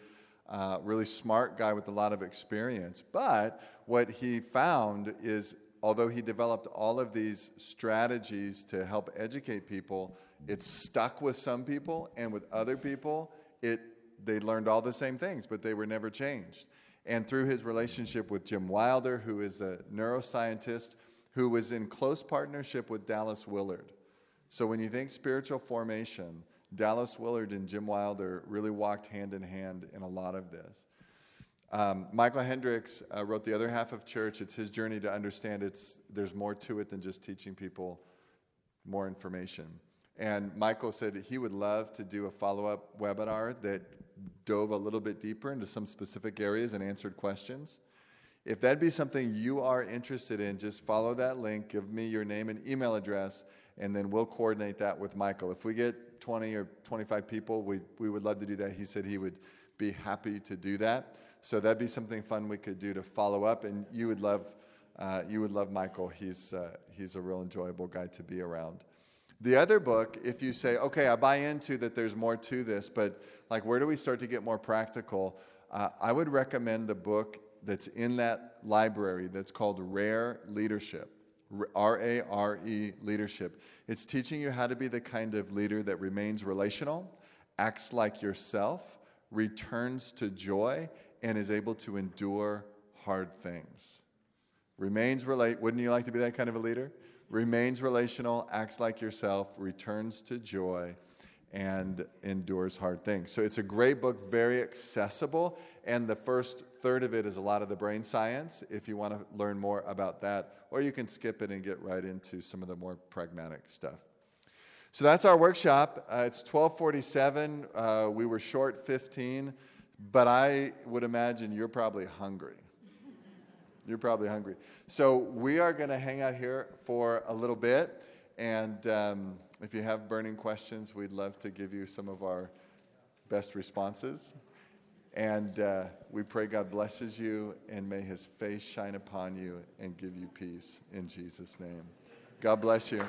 uh, really smart guy with a lot of experience. But what he found is, although he developed all of these strategies to help educate people, it stuck with some people, and with other people, it they learned all the same things, but they were never changed. And through his relationship with Jim Wilder, who is a neuroscientist, who was in close partnership with Dallas Willard. So when you think spiritual formation, Dallas Willard and Jim Wilder really walked hand in hand in a lot of this. Um, Michael Hendricks uh, wrote The Other Half of Church. It's his journey to understand it's, there's more to it than just teaching people more information. And Michael said he would love to do a follow up webinar that dove a little bit deeper into some specific areas and answered questions. If that'd be something you are interested in, just follow that link, give me your name and email address, and then we'll coordinate that with Michael. If we get 20 or 25 people, we, we would love to do that. He said he would be happy to do that. So that'd be something fun we could do to follow up, and you would love, uh, you would love Michael. He's, uh, he's a real enjoyable guy to be around. The other book, if you say, okay, I buy into that there's more to this, but like where do we start to get more practical? Uh, I would recommend the book that's in that library that's called Rare Leadership. R A R E leadership. It's teaching you how to be the kind of leader that remains relational, acts like yourself, returns to joy, and is able to endure hard things. Remains relate. Wouldn't you like to be that kind of a leader? Remains relational, acts like yourself, returns to joy, and endures hard things. So it's a great book, very accessible, and the first third of it is a lot of the brain science if you want to learn more about that, or you can skip it and get right into some of the more pragmatic stuff. So that's our workshop. Uh, it's 1247. Uh, we were short 15 but I would imagine you're probably hungry. You're probably hungry. So we are going to hang out here for a little bit. And um, if you have burning questions, we'd love to give you some of our best responses. And uh, we pray God blesses you and may his face shine upon you and give you peace in Jesus' name. God bless you.